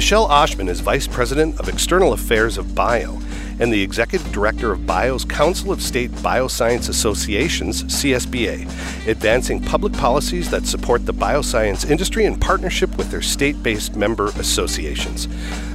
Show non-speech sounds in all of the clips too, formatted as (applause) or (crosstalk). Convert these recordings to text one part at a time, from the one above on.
Michele Oshman is Vice President of External Affairs of Bio and the Executive Director of Bio's Council of State Bioscience Associations, CSBA, advancing public policies that support the bioscience industry in partnership with their state based member associations.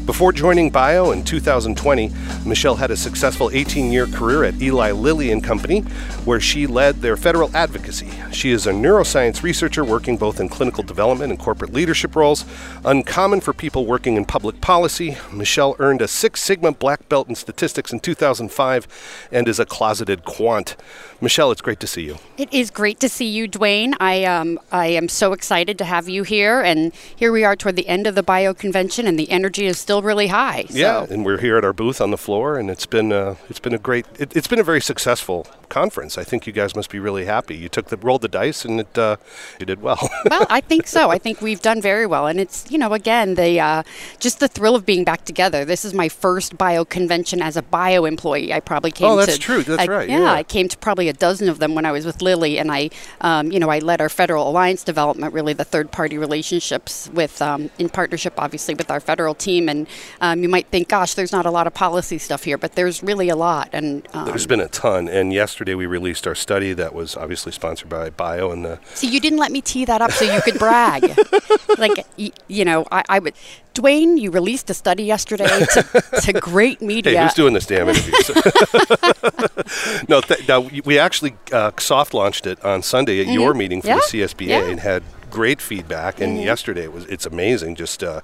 Before joining Bio in 2020, Michele had a successful 18 year career at Eli Lilly and Company, where she led their federal advocacy. She is a neuroscience researcher working both in clinical development and corporate leadership roles. Uncommon for people working in public policy, Michele earned a Six Sigma black belt in statistics in 2005 and is a closeted quant. Michele, it's great to see you. It is great to see you, Duane. I um, I am so excited to have you here, and here we are toward the end of the bio convention, and the energy is still really high. So. Yeah, and we're here at our booth on the floor, and it's been uh, it's been a great it, has been a very successful conference. I think you guys must be really happy. You took the rolled the dice, and it uh, you did well. (laughs) well, I think so. I think we've done very well, and it's you know again the uh, just the thrill of being back together. This is my first bio convention as a bio employee. I probably came. Oh, that's to, true. That's I, right. Yeah, yeah, I came to probably a dozen of them when I was with Lilly, and I, um, you know, I led our federal alliance development, really the third-party relationships with, um, in partnership, obviously, with our federal team. And um, you might think, gosh, there's not a lot of policy stuff here, but there's really a lot. And um, there's been a ton. And yesterday we released our study that was obviously sponsored by Bio and the. See, you didn't let me tee that up so you could brag. (laughs) like, you know, I, I would. Duane, you released a study yesterday to, to (laughs) great media. Hey, who's doing this damn interview? (laughs) no, th- now we actually uh, soft launched it on Sunday at mm-hmm. your meeting for yeah. the CSBA yeah. and had great feedback. And mm-hmm. yesterday it was it's amazing. Just uh,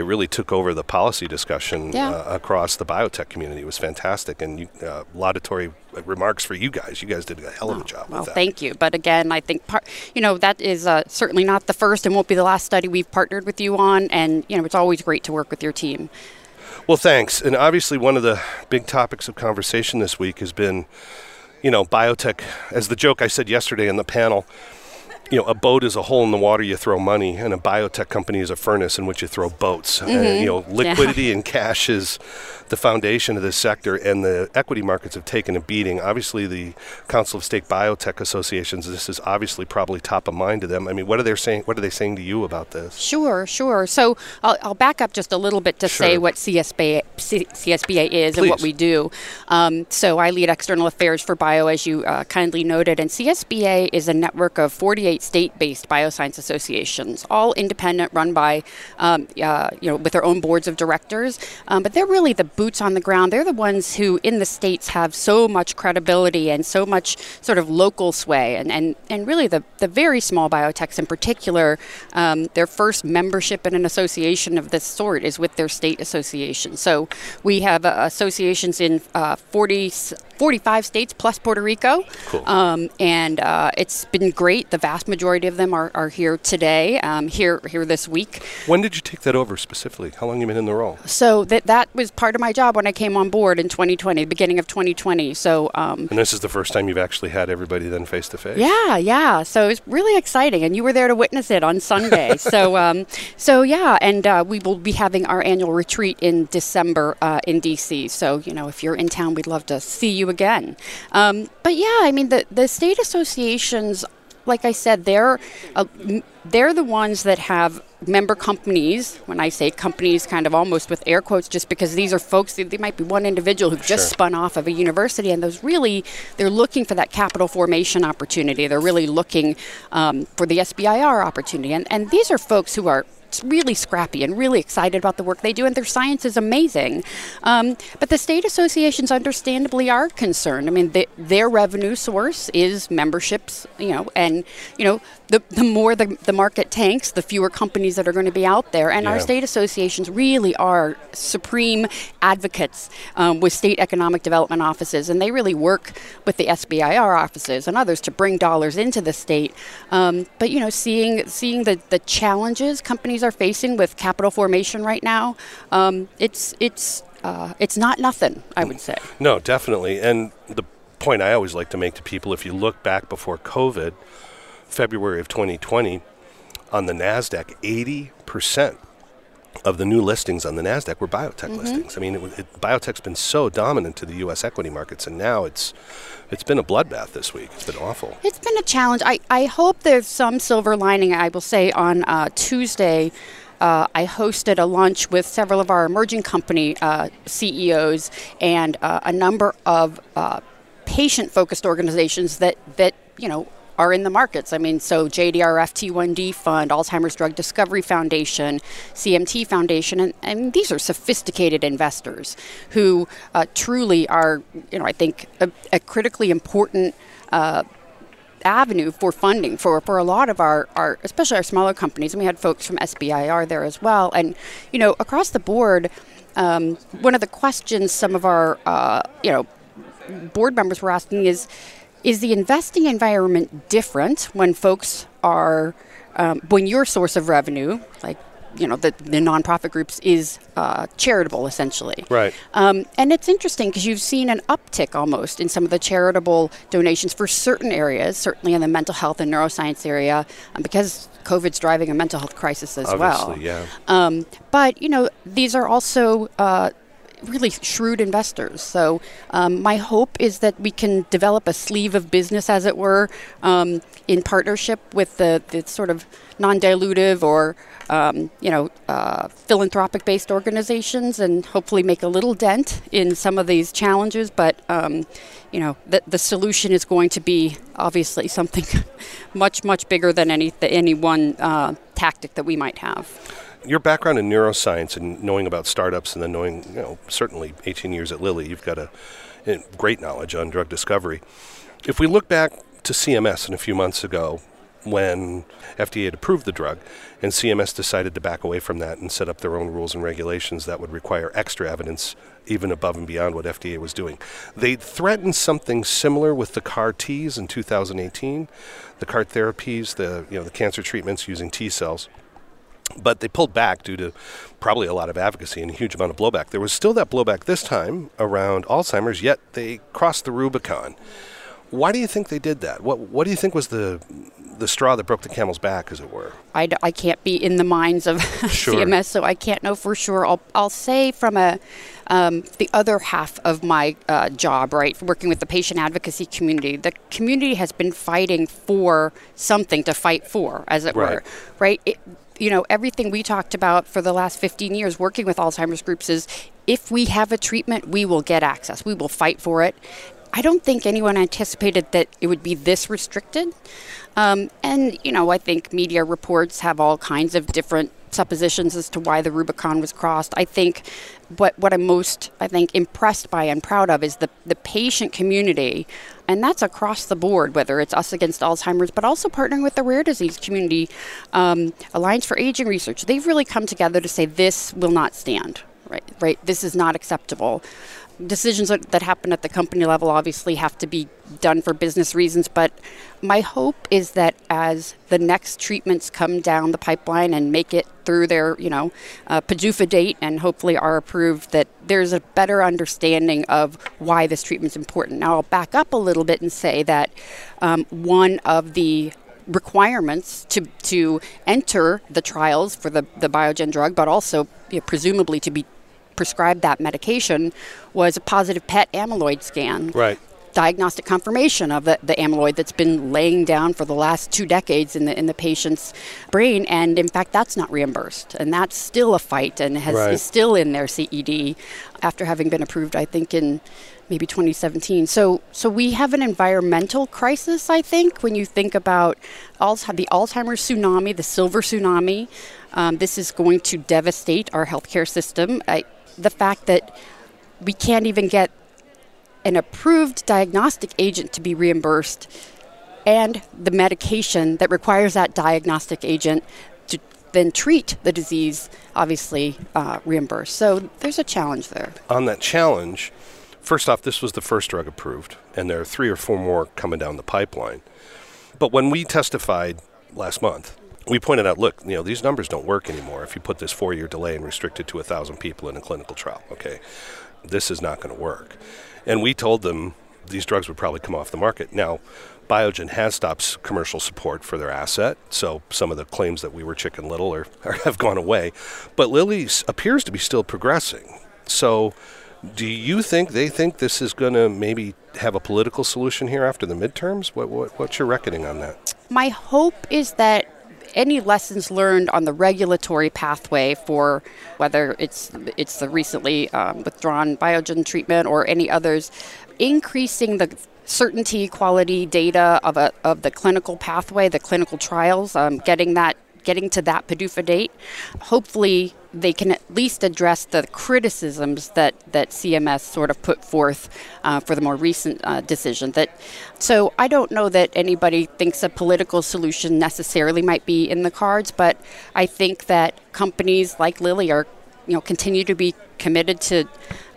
it really took over the policy discussion yeah. uh, across the biotech community. It was fantastic and you, uh, laudatory remarks for you guys. You guys did a hell of a job. Well, that. thank you. But again, I think part, you know that is uh, certainly not the first and won't be the last study we've partnered with you on. And you know it's always great to work with your team. Well, thanks. And obviously, one of the big topics of conversation this week has been, you know, biotech. As the joke I said yesterday in the panel, you know, a boat is a hole in the water you throw money, and a biotech company is a furnace in which you throw boats. Mm-hmm. And, you know, liquidity yeah. and cash is the foundation of this sector, and the equity markets have taken a beating. Obviously, the Council of State Biotech Associations, this is obviously probably top of mind to them. I mean, what are they saying? What are they saying to you about this? Sure, sure. So I'll, I'll back up just a little bit to sure. say what CSBA, C, CSBA is Please. and what we do. Um, so I lead external affairs for Bio, as you uh, kindly noted, and CSBA is a network of 48 state-based bioscience associations, all independent, run by um, uh, you know with their own boards of directors. Um, but they're really the boots on the ground. They're the ones who, in the states, have so much credibility and so much sort of local sway. And, and, and really, the, the very small biotechs in particular, um, their first membership in an association of this sort is with their state association. So we have uh, associations in uh, 40, 45 states plus Puerto Rico. Cool. Um, and uh, it's been great. The vast majority of them are, are here today, um, here, here this week. When did you take that over specifically? How long have you been in the role? So that, that was part of my job when I came on board in 2020, beginning of 2020. So, um, and this is the first time you've actually had everybody then face to face. Yeah, yeah. So it's really exciting, and you were there to witness it on Sunday. (laughs) so, um, so yeah, and uh, we will be having our annual retreat in December uh, in DC. So, you know, if you're in town, we'd love to see you again. Um, but yeah, I mean, the the state associations like I said, they're uh, they're the ones that have member companies. When I say companies, kind of almost with air quotes, just because these are folks. They, they might be one individual who just sure. spun off of a university, and those really they're looking for that capital formation opportunity. They're really looking um, for the SBIR opportunity, and and these are folks who are really scrappy and really excited about the work they do, and their science is amazing. Um, but the state associations, understandably, are concerned. I mean, they, their revenue source is memberships, you know, and you know, the, the more the, the market tanks, the fewer companies that are going to be out there. And yeah. our state associations really are supreme advocates um, with state economic development offices, and they really work with the SBIR offices and others to bring dollars into the state. Um, but you know, seeing seeing the, the challenges companies are facing with capital formation right now, um, it's it's uh, it's not nothing. I would say. No, definitely. And the point I always like to make to people, if you look back before COVID February of 2020, on the NASDAQ, 80% of the new listings on the NASDAQ were biotech mm-hmm. listings. I mean, it, it, biotech's been so dominant to the U.S. equity markets, and now it's it's been a bloodbath this week. It's been awful. It's been a challenge. I, I hope there's some silver lining, I will say, on uh, Tuesday uh, I hosted a lunch with several of our emerging company uh, CEOs and uh, a number of uh, patient-focused organizations that that you know are in the markets. I mean, so JDRF T1D Fund, Alzheimer's Drug Discovery Foundation, CMT Foundation, and, and these are sophisticated investors who uh, truly are, you know, I think a, a critically important. Uh, avenue for funding for, for a lot of our, our especially our smaller companies and we had folks from SBIR there as well and you know across the board um, one of the questions some of our uh, you know board members were asking is is the investing environment different when folks are, um, when your source of revenue, like you know the, the nonprofit groups is uh, charitable essentially? Right. Um, and it's interesting because you've seen an uptick almost in some of the charitable donations for certain areas certainly in the mental health and neuroscience area um, because covid's driving a mental health crisis as Obviously, well yeah. um, but you know these are also uh, really shrewd investors. So um, my hope is that we can develop a sleeve of business, as it were, um, in partnership with the, the sort of non-dilutive or um, you know uh, philanthropic-based organizations, and hopefully make a little dent in some of these challenges. But um, you know the, the solution is going to be obviously something (laughs) much much bigger than any any one uh, tactic that we might have your background in neuroscience and knowing about startups and then knowing, you know, certainly 18 years at Lilly, you've got a, a great knowledge on drug discovery. If we look back to CMS and a few months ago, when FDA had approved the drug, and CMS decided to back away from that and set up their own rules and regulations that would require extra evidence, even above and beyond what FDA was doing. They threatened something similar with the CAR Ts in 2018, the CAR therapies, the you know the cancer treatments using T cells. But they pulled back due to probably a lot of advocacy and a huge amount of blowback. There was still that blowback this time around Alzheimer's, yet they crossed the Rubicon. Why do you think they did that? What What do you think was the the straw that broke the camel's back, as it were? I, d- I can't be in the minds of (laughs) Sure. CMS, so I can't know for sure. I'll, I'll say from a um, the other half of my uh, job, right, working with the patient advocacy community, the community has been fighting for something to fight for, as it Right. were, right? It, you know, everything we talked about for the last 15 years working with Alzheimer's groups is if we have a treatment, we will get access. We will fight for it. I don't think anyone anticipated that it would be this restricted. Um, and, you know, I think media reports have all kinds of different suppositions as to why the Rubicon was crossed. I think what, what I'm most, I think, impressed by and proud of is the, the patient community. And that's across the board, whether it's us against Alzheimer's, but also partnering with the rare disease community, um, Alliance for Aging Research. They've really come together to say this will not stand. Right, right. This is not acceptable decisions that, happen at the company level obviously have to be done for business reasons, but my hope is that as the next treatments come down the pipeline and make it through their, you know, uh, date and hopefully are approved, that there's a better understanding of why this treatment's important. Now, I'll back up a little bit and say that um, one of the requirements to to enter the trials for the, the Biogen drug, but also you know, presumably to be prescribed that medication was a positive PET amyloid scan. Right. Diagnostic confirmation of the, the amyloid that's been laying down for the last two decades in the in the patient's brain, and in fact, that's not reimbursed, and that's still a fight, and has Right. is still in their CED after having been approved, I think, in maybe 2017. So, so we have an environmental crisis. I think when you think about Alz- the Alzheimer's tsunami, the silver tsunami, um, this is going to devastate our healthcare system. I, the fact that we can't even get an approved diagnostic agent to be reimbursed and the medication that requires that diagnostic agent to then treat the disease obviously uh, reimbursed. So there's a challenge there. On that challenge, first off, this was the first drug approved, and there are three or four more coming down the pipeline. But when we testified last month, we pointed out, look, you know, these numbers don't work anymore. If you put this four-year delay and restrict it to a thousand people in a clinical trial, okay, this is not going to work. And we told them these drugs would probably come off the market. Now, Biogen has stopped commercial support for their asset, so some of the claims that we were Chicken Little are, (laughs) are have gone away. But Lilly appears to be still progressing. So, do you think they think this is going to maybe have a political solution here after the midterms? What, what, what's your reckoning on that? My hope is that any lessons learned on the regulatory pathway for whether it's it's the recently um, withdrawn Biogen treatment or any others, increasing the certainty, quality data of a of the clinical pathway, the clinical trials, um, getting that getting to that PDUFA date. Hopefully, they can at least address the criticisms that, that CMS sort of put forth uh, for the more recent uh, decision. That so I don't know that anybody thinks a political solution necessarily might be in the cards, but I think that companies like Lilly are you know continue to be committed to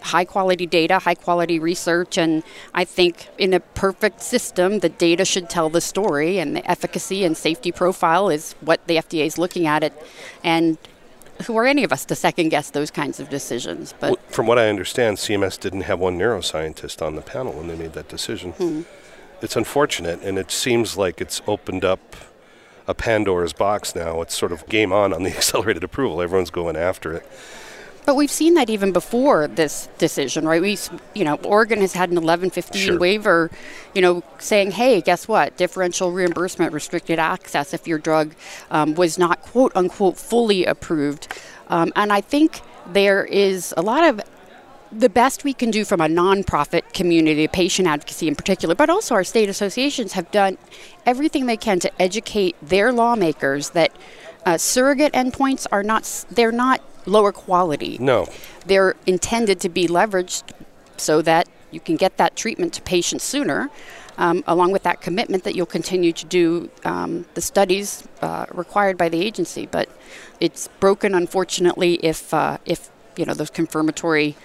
high quality data, high quality research, and I think in a perfect system, the data should tell the story, and the efficacy and safety profile is what the FDA is looking at it, and who are any of us to second guess those kinds of decisions? But well, from what I understand, CMS didn't have one neuroscientist on the panel when they made that decision. Hmm. It's unfortunate, and it seems like it's opened up a Pandora's box now. It's sort of game on on the (laughs) accelerated approval. Everyone's going after it. But we've seen that even before this decision, right? We, you know, Oregon has had an 1115 sure. waiver, you know, saying, hey, guess what? Differential reimbursement, restricted access if your drug um, was not quote unquote fully approved. Um, and I think there is a lot of the best we can do from a nonprofit community, patient advocacy in particular, but also our state associations have done everything they can to educate their lawmakers that uh, surrogate endpoints are not they're not lower quality. No. They're intended to be leveraged so that you can get that treatment to patients sooner, um, along with that commitment that you'll continue to do um, the studies uh, required by the agency. But it's broken, unfortunately, if uh, if you know those confirmatory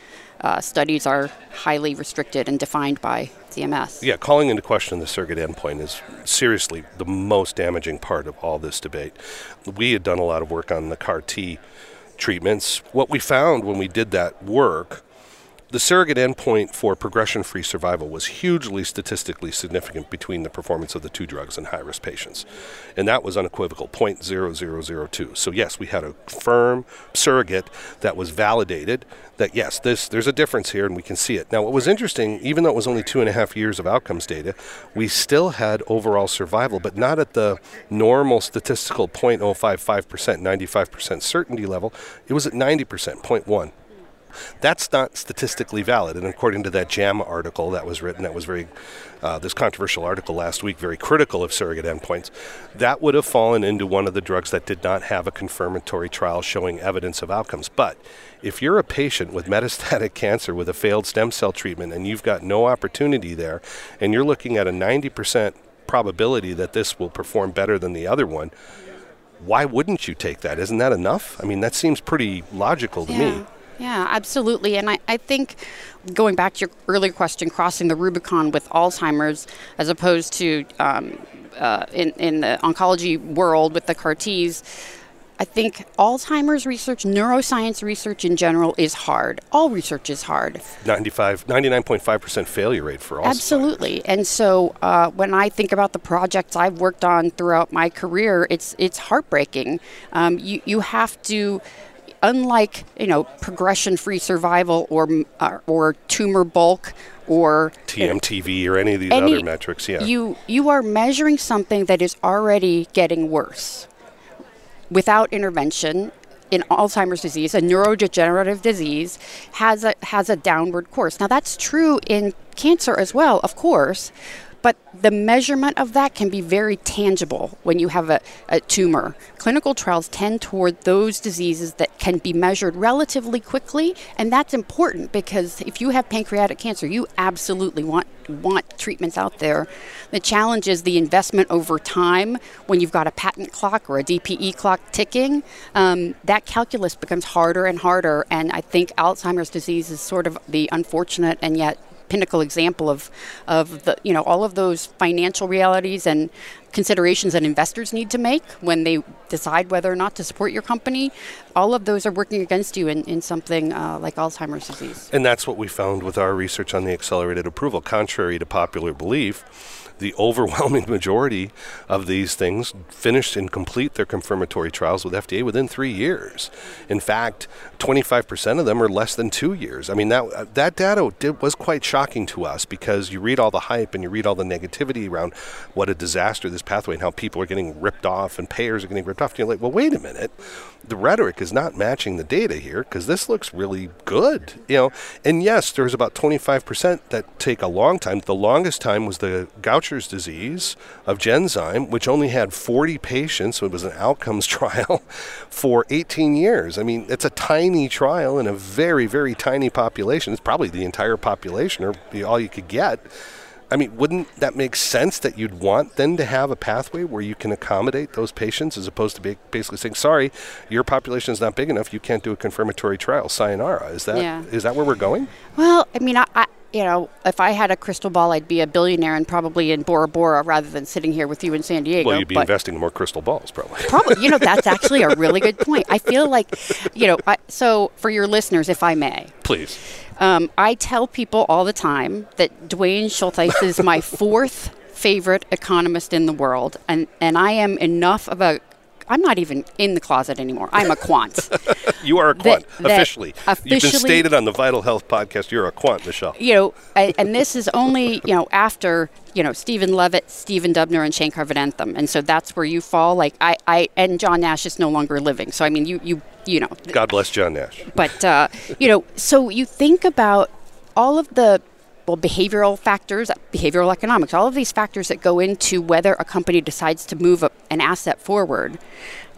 uh, studies are highly restricted and defined by CMS. Yeah, calling into question the surrogate endpoint is seriously the most damaging part of all this debate. We had done a lot of work on the CAR T treatments. What we found when we did that work the surrogate endpoint for progression free survival was hugely statistically significant between the performance of the two drugs in high risk patients. And that was unequivocal 0.0002. So, yes, we had a firm surrogate that was validated that, yes, this, there's a difference here and we can see it. Now, what was interesting, even though it was only two and a half years of outcomes data, we still had overall survival, but not at the normal statistical 0.055%, 95% certainty level. It was at 90%, 0.1. That's not statistically valid. And according to that JAMA article that was written, that was very, uh, this controversial article last week, very critical of surrogate endpoints, that would have fallen into one of the drugs that did not have a confirmatory trial showing evidence of outcomes. But if you're a patient with (laughs) metastatic cancer with a failed stem cell treatment and you've got no opportunity there, and you're looking at a 90% probability that this will perform better than the other one, why wouldn't you take that? Isn't that enough? I mean, that seems pretty logical to yeah. me. Yeah, absolutely. And I, I think going back to your earlier question, crossing the Rubicon with Alzheimer's as opposed to um, uh, in, in the oncology world with the CAR Ts, I think Alzheimer's research, neuroscience research in general is hard. All research is hard. 95, 99.5% failure rate for Alzheimer's. Absolutely. And so uh, when I think about the projects I've worked on throughout my career, it's, it's heartbreaking. Um, you, you have to unlike you know progression-free survival or uh, or tumor bulk or TMTV or any of these any, other metrics, yeah. You you are measuring something that is already getting worse. Without intervention in Alzheimer's disease, a neurodegenerative disease has a has a downward course. Now that's true in cancer as well, of course, but the measurement of that can be very tangible when you have a, a, tumor. Clinical trials tend toward those diseases that can be measured relatively quickly, and that's important because if you have pancreatic cancer, you absolutely want want treatments out there. The challenge is the investment over time when you've got a patent clock or a DPE clock ticking. Um, that calculus becomes harder and harder, and I think Alzheimer's disease is sort of the unfortunate and yet pinnacle example of of the you know all of those financial realities and considerations that investors need to make when they decide whether or not to support your company. All of those are working against you in, in something uh, like Alzheimer's disease. And that's what we found with our research on the accelerated approval. Contrary to popular belief, the overwhelming (laughs) majority of these things finish and complete their confirmatory trials with FDA within three years. In fact, 25% of them are less than two years. I mean, that, that data did, was quite shocking to us because you read all the hype and you read all the negativity around what a disaster this pathway and how people are getting ripped off and payers are getting ripped off. And you're like, well, wait a minute the rhetoric is not matching the data here because this looks really good, you know. And yes, there's about 25% that take a long time. The longest time was the Gaucher's disease of Genzyme, which only had 40 patients. So it was an outcomes (laughs) trial for 18 years. I mean, it's a tiny trial in a very, very tiny population. It's probably the entire population or all you could get. I mean, wouldn't that make sense that you'd want then to have a pathway where you can accommodate those patients as opposed to basically saying, sorry, your population is not big enough, you can't do a confirmatory trial, sayonara. Is that, yeah. is that where we're going? Well, I mean, I, I, you know, if I had a crystal ball, I'd be a billionaire and probably in Bora Bora rather than sitting here with you in San Diego. Well, you'd be investing in more crystal balls, probably. Probably. You know, that's (laughs) actually a really good point. I feel like, you know, I, so for your listeners, if I may. Please. Um, I tell people all the time that Duane Schulthess is my (laughs) fourth favorite economist in the world, and, and I am enough of a I'm not even in the closet anymore. I'm a quant. (laughs) you are a quant that, officially. officially. You've been stated on the Vital Health podcast. You're a quant, Michele. You know, I, and this is only you know after you know Steven Levitt, Stephen Dubner, and Shankar Vedantam, and so that's where you fall. Like I, I and John Nash is no longer living. So I mean, you you you know. God bless John Nash. But uh, you know, so you think about all of the well, behavioral factors, behavioral economics, all of these factors that go into whether a company decides to move a, an asset forward.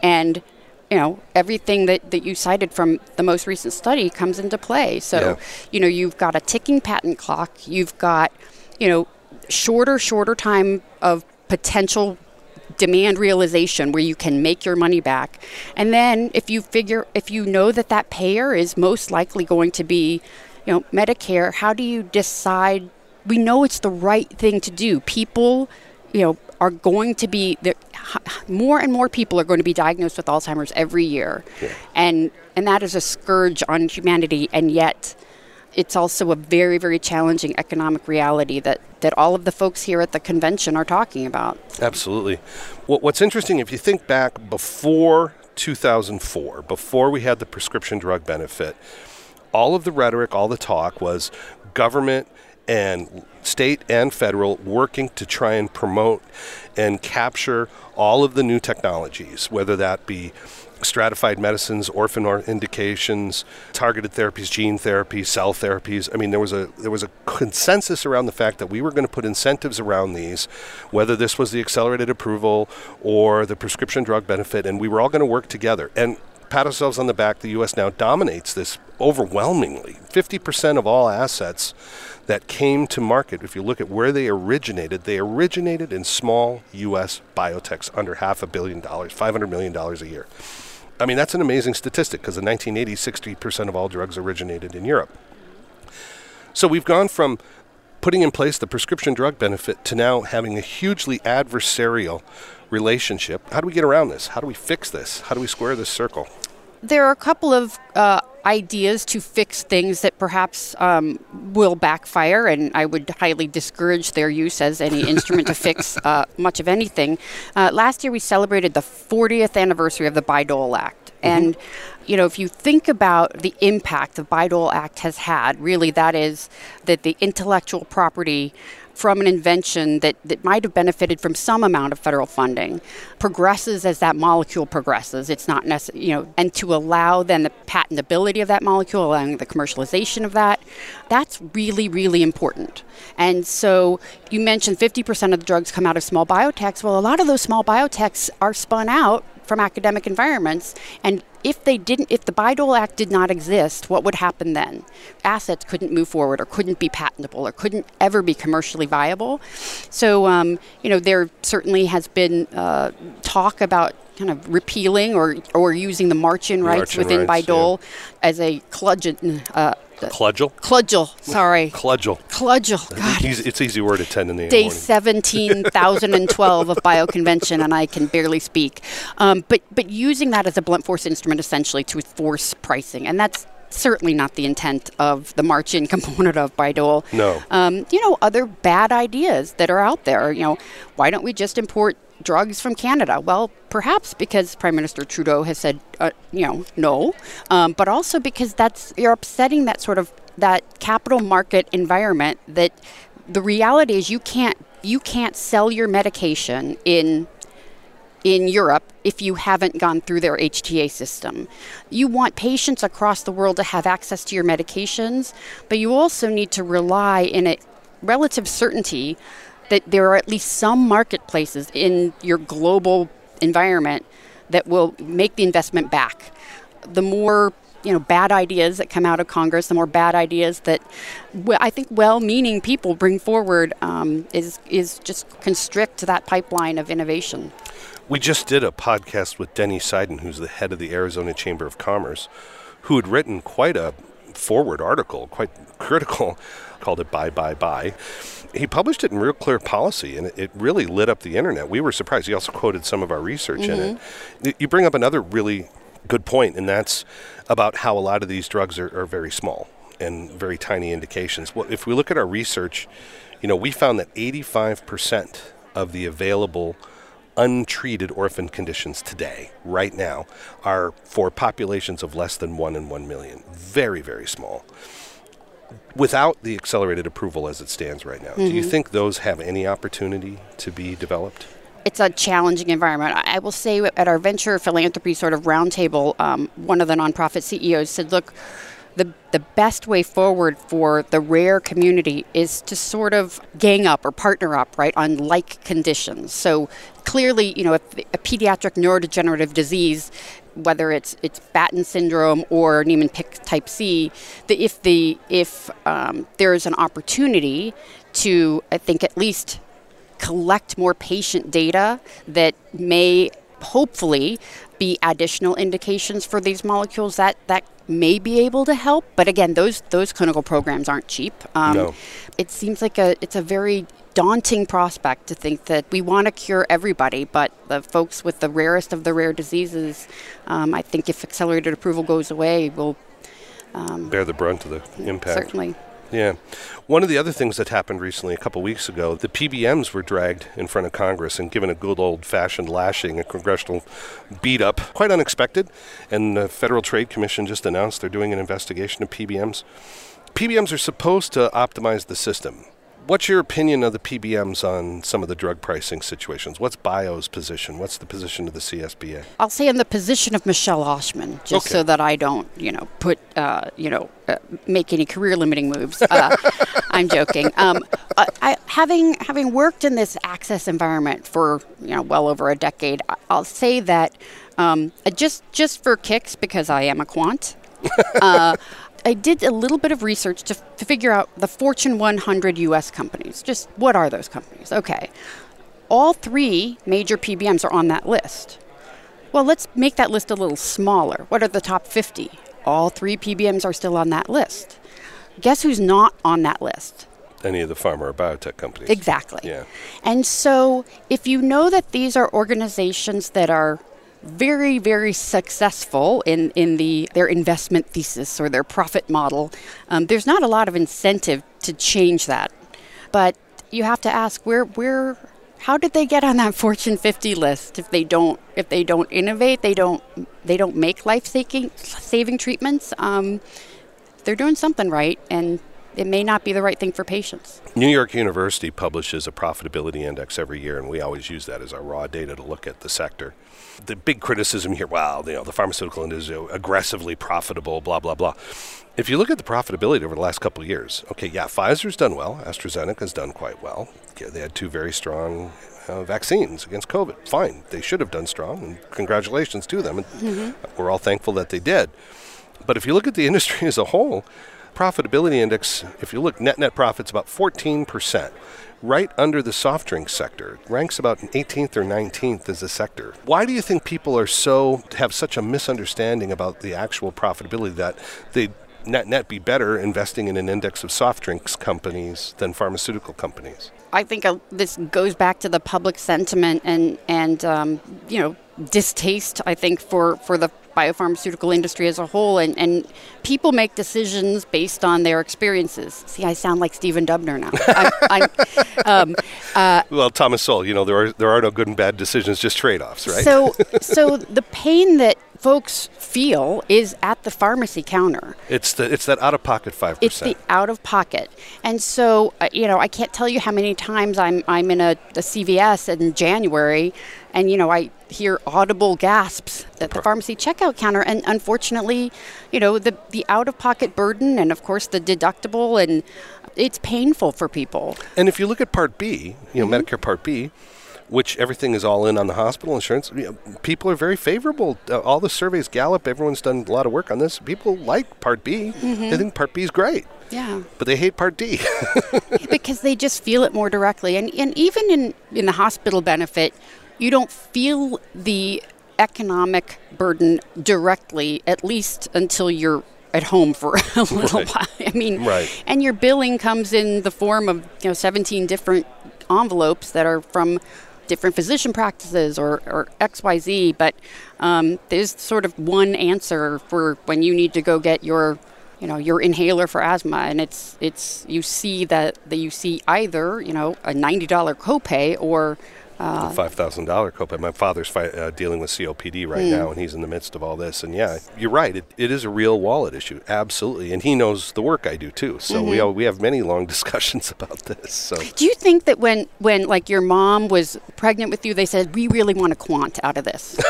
And, you know, everything that, that you cited from the most recent study comes into play. So, yeah. you know, you've got a ticking patent clock, you've got, you know, shorter, shorter time of potential demand realization where you can make your money back. And then if you figure, if you know that that payer is most likely going to be, you know, Medicare, how do you decide? We know it's the right thing to do. People, you know, are going to be more and more people are going to be diagnosed with Alzheimer's every year, yeah. and and that is a scourge on humanity. And yet, it's also a very very challenging economic reality that that all of the folks here at the convention are talking about. Absolutely. What's interesting, if you think back before 2004, before we had the prescription drug benefit all of the rhetoric, all the talk was government and state and federal working to try and promote and capture all of the new technologies, whether that be stratified medicines, orphan indications, targeted therapies, gene therapy, cell therapies. I mean, there was a there was a consensus around the fact that we were going to put incentives around these, whether this was the accelerated approval or the prescription drug benefit, and we were all going to work together. And pat ourselves on the back, the U.S. now dominates this overwhelmingly. 50% of all assets that came to market, if you look at where they originated, they originated in small U.S. biotechs under half a billion dollars, $500 million a year. I mean, that's an amazing statistic because in 1980, 60% of all drugs originated in Europe. So we've gone from putting in place the prescription drug benefit to now having a hugely adversarial relationship. How do we get around this? How do we fix this? How do we square this circle? There are a couple of uh, ideas to fix things that perhaps um, will backfire, and I would highly discourage their use as any (laughs) instrument to fix uh, much of anything. Uh, last year, we celebrated the 40th anniversary of the Bayh-Dole Act, mm-hmm. and you know, if you think about the impact the Bayh-Dole Act has had, really that is that the intellectual property from an invention that, that might have benefited from some amount of federal funding progresses as that molecule progresses. It's not necessary, you know, and to allow then the patentability of that molecule, allowing the commercialization of that, that's really, really important. And so you mentioned 50% of the drugs come out of small biotechs. Well, a lot of those small biotechs are spun out from academic environments. And if they didn't, if the Bayh-Dole Act did not exist, what would happen then? Assets couldn't move forward, or couldn't be patentable, or couldn't ever be commercially viable. So, um, you know, there certainly has been uh, talk about kind of repealing or or using the march-in rights march within rights, Bayh-Dole yeah. as a cludgeon, uh, Cludgel? Cludgel, sorry. Cludgel. Cludgel. God. It's easy word at 10 in the Day morning. 17,012 of bioconvention, and I can barely speak. Um, but, but using that as a blunt force instrument essentially to force pricing. And that's certainly not the intent of the march-in (laughs) component of Bayh-Dole. No. Um, you know, other bad ideas that are out there. You know, why don't we just import drugs from Canada? Well, perhaps because Prime Minister Trudeau has said, uh, you know, no, um, but also because that's you're upsetting that sort of that capital market environment. That the reality is you can't you can't sell your medication in in Europe if you haven't gone through their HTA system. You want patients across the world to have access to your medications, but you also need to rely in a relative certainty that there are at least some marketplaces in your global environment that will make the investment back. The more you know bad ideas that come out of Congress, the more bad ideas that I think well-meaning people bring forward um, is is just constrict that pipeline of innovation. We just did a podcast with Danny Seiden, who's the head of the Arizona Chamber of Commerce, who had written quite a forward article, quite critical, (laughs) called it "Bye Bye Buy. He published it in Real Clear Policy, and it really lit up the internet. We were surprised. He also quoted some of our research mm-hmm. in it. Mm-hmm. You bring up another really good point, and that's about how a lot of these drugs are, are very small and very tiny indications. Well, if we look at our research, you know, we found that 85% of the available untreated orphan conditions today, right now, are for populations of less than 1 in 1 million. Very, very small. Without the accelerated approval as it stands right now, mm-hmm. do you mm-hmm. think those have any opportunity to be developed? it's a challenging environment. I will say at our venture philanthropy sort of roundtable, um, one of the nonprofit CEOs said, "Look, the, the best way forward for the rare community is to sort of gang up or partner up, right, on like conditions. So clearly, you know, if a pediatric neurodegenerative disease, whether it's it's Batten syndrome or Niemann-Pick type C, the, if the if um, there is an opportunity to, I think at least collect more patient data that may hopefully be additional indications for these molecules that that may be able to help. But again, those those clinical programs aren't cheap. Um, no. It seems like a it's a very daunting prospect to think that we want to cure everybody, but the folks with the rarest of the rare diseases, um, I think if accelerated approval goes away, will um, bear the brunt of the impact. Certainly. Yeah. One of the other things that happened recently, a couple weeks ago, the PBMs were dragged in front of Congress and given a good old fashioned lashing, a congressional beat up. Quite unexpected. And the Federal Trade Commission just announced they're doing an investigation of PBMs. PBMs are supposed to optimize the system. What's your opinion of the PBMs on some of the drug pricing situations? What's BIO's position? What's the position of the CSBA? I'll say in the position of Michele Oshman, just okay. so that I don't, you know, put, uh, you know, uh, make any career limiting moves. Uh, (laughs) I'm joking. Um, I, having having worked in this access environment for you know well over a decade, I'll say that um, just just for kicks because I am a quant. (laughs) Uh, I did a little bit of research to, to figure out the Fortune 100 US companies. Just what are those companies? Okay. All three major PBMs are on that list. Well, let's make that list a little smaller. What are the top 50? All three PBMs are still on that list. Guess who's not on that list? Any of the pharma or biotech companies. Exactly. Yeah. And so if you know that these are organizations that are very, very successful in, in the their investment thesis or their profit model. Um, there's not a lot of incentive to change that, but you have to ask where where how did they get on that Fortune 50 list if they don't if they don't innovate they don't they don't make life saving saving treatments. Um, they're doing something right, and it may not be the right thing for patients. New York University publishes a profitability index every year, and we always use that as our raw data to look at the sector. The big criticism here, wow, you know, the pharmaceutical industry is aggressively profitable, blah blah blah. If you look at the profitability over the last couple of years, okay, yeah, Pfizer's done well, AstraZeneca's done quite well. They had two very strong uh, vaccines against COVID. Fine, they should have done strong, and congratulations to them. And mm-hmm. we're all thankful that they did. But if you look at the industry (laughs) as a whole, profitability index, if you look net net profits, about 14%, right under the soft drink sector. Ranks about 18th or 19th as a sector. Why do you think people are so have such a misunderstanding about the actual profitability that they net net be better investing in an index of soft drinks companies than pharmaceutical companies? I think uh, this goes back to the public sentiment and and um, you know distaste. I think for for the biopharmaceutical industry as a whole, and, and people make decisions based on their experiences. See, I sound like Stephen Dubner now. I'm, I'm, (laughs) um, uh, well, Thomas Sowell, you know there are there are no good and bad decisions, just trade-offs, right? So, (laughs) so the pain that folks feel is at the pharmacy counter. It's the it's that out of pocket five percent. It's the out of pocket, and so uh, you know I can't tell you how many times I'm I'm in a, a CVS in January, and you know I hear audible gasps at the pharmacy checkout counter, and unfortunately, you know the the out of pocket burden, and of course the deductible, and it's painful for people. And if you look at Part B, you know mm-hmm. Medicare Part B which everything is all in on the hospital insurance. People are very favorable. Uh, all the surveys, Gallup, everyone's done a lot of work on this. People like Part B. Mm-hmm. They think Part B is great. Yeah. But they hate Part D. (laughs) because they just feel it more directly. And, and even in, in the hospital benefit, you don't feel the economic burden directly, at least until you're at home for (laughs) a little right. while. I mean, right. and your billing comes in the form of you know 17 different envelopes that are from different physician practices or, or XYZ, but um, there's sort of one answer for when you need to go get your you know your inhaler for asthma. And it's it's you see that that you see either you know a $90 copay or uh, five thousand dollar copay. My father's fi- uh, dealing with COPD right mm. now, and he's in the midst of all this. And yeah, you're right. It, it is a real wallet issue, absolutely. And he knows the work I do too. So mm-hmm. we all, we have many long (laughs) discussions about this. So do you think that when when like your mom was pregnant with you, they said we really want a quant out of this.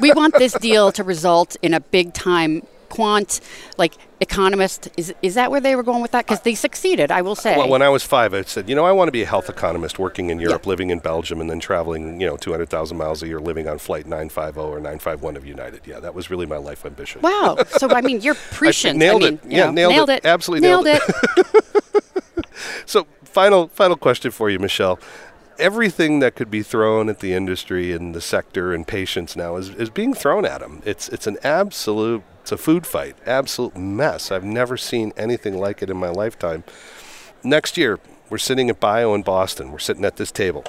we want this deal to result in a big time quant, like economist. Is is that where they were going with that? Because they succeeded, I will say. Well, when I was five, I said, you know, I want to be a health economist, working in Europe, yeah. living in Belgium, and then traveling, you know, 200,000 miles a year, living on flight 950 or 951 of United. Yeah, that was really my life ambition. Wow. so I mean, you're (laughs) prescient. nailed I mean, it. Yeah, know, nailed, nailed it. it. Absolutely nailed, nailed it. it. (laughs) so final final question for you, Michele everything that could be thrown at the industry and the sector and patients now is, is being thrown at them. It's it's an absolute it's a food fight, absolute mess. I've never seen anything like it in my lifetime. Next year, we're sitting at Bio in Boston. We're sitting at this table,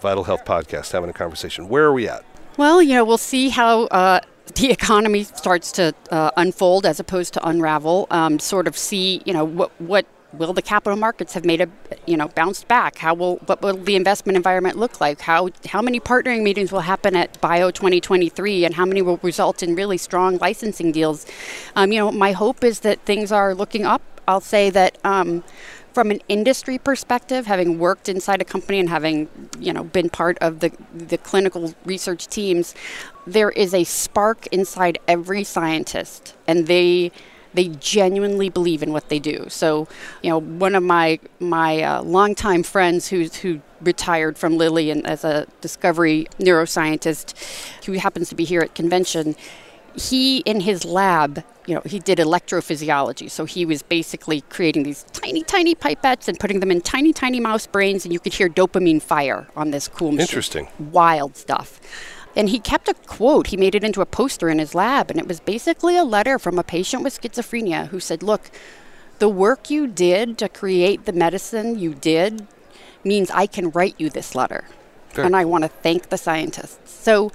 Vital Health Podcast, having a conversation. Where are we at? Well, you know, we'll see how uh, the economy starts to uh, unfold as opposed to unravel. Um, sort of see, you know, what what will the capital markets have made a you know bounced back? How will what will the investment environment look like? How how many partnering meetings will happen at bio 2023 and how many will result in really strong licensing deals? Um, you know my hope is that things are looking up. I'll say that um, from an industry perspective, having worked inside a company and having you know been part of the the clinical research teams, there is a spark inside every scientist, and they they genuinely believe in what they do. So, you know, one of my my uh, longtime friends who who retired from Lilly and as a discovery neuroscientist, who happens to be here at convention, he in his lab you know, he did electrophysiology. So he was basically creating these tiny, tiny pipettes and putting them in tiny, tiny mouse brains, and you could hear dopamine fire on this cool machine. Interesting. Wild stuff. And he kept a quote, he made it into a poster in his lab, and it was basically a letter from a patient with schizophrenia who said, Look, the work you did to create the medicine you did means I can write you this letter. And I want to thank the scientists. So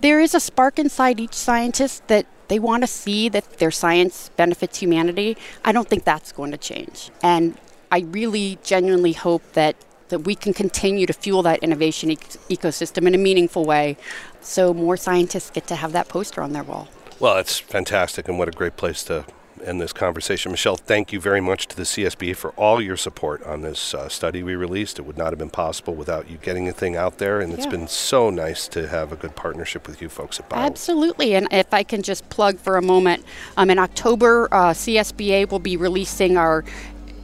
there is a spark inside each scientist that they want to see that their science benefits humanity. I don't think that's going to change. And I really genuinely hope that that we can continue to fuel that innovation e- ecosystem in a meaningful way so more scientists get to have that poster on their wall. Well, it's fantastic, and what a great place to end this conversation. Michele, thank you very much to the CSBA for all your support on this uh, study we released. It would not have been possible without you getting the thing out there, and it's been so nice to have a good partnership with you folks at Bio. Absolutely, and if I can just plug for a moment, um, in October, uh, CSBA will be releasing our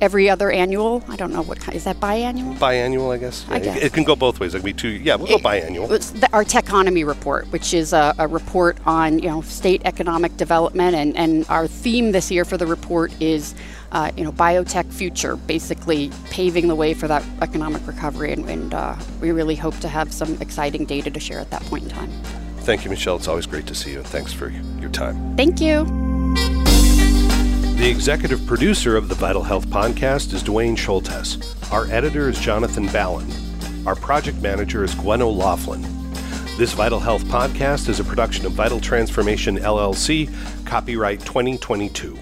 every other annual. I don't know what kind. Is that biannual? Biannual, I guess. I guess. It, it, can go both ways. It can be two. Yeah, we'll go biannual. It's the, our TEConomy report, which is a, a, report on you know state economic development, and, and our theme this year for the report is. Uh, you know, biotech future, basically paving the way for that economic recovery, and, and uh, we really hope to have some exciting data to share at that point in time. Thank you, Michele. It's always great to see you, and thanks for your time. Thank you. The executive producer of the Vital Health podcast is Duane Schulthess. Our editor is Jonathan Ballin. Our project manager is Gwen O'Laughlin. This Vital Health podcast is a production of Vital Transformation LLC, copyright 2022.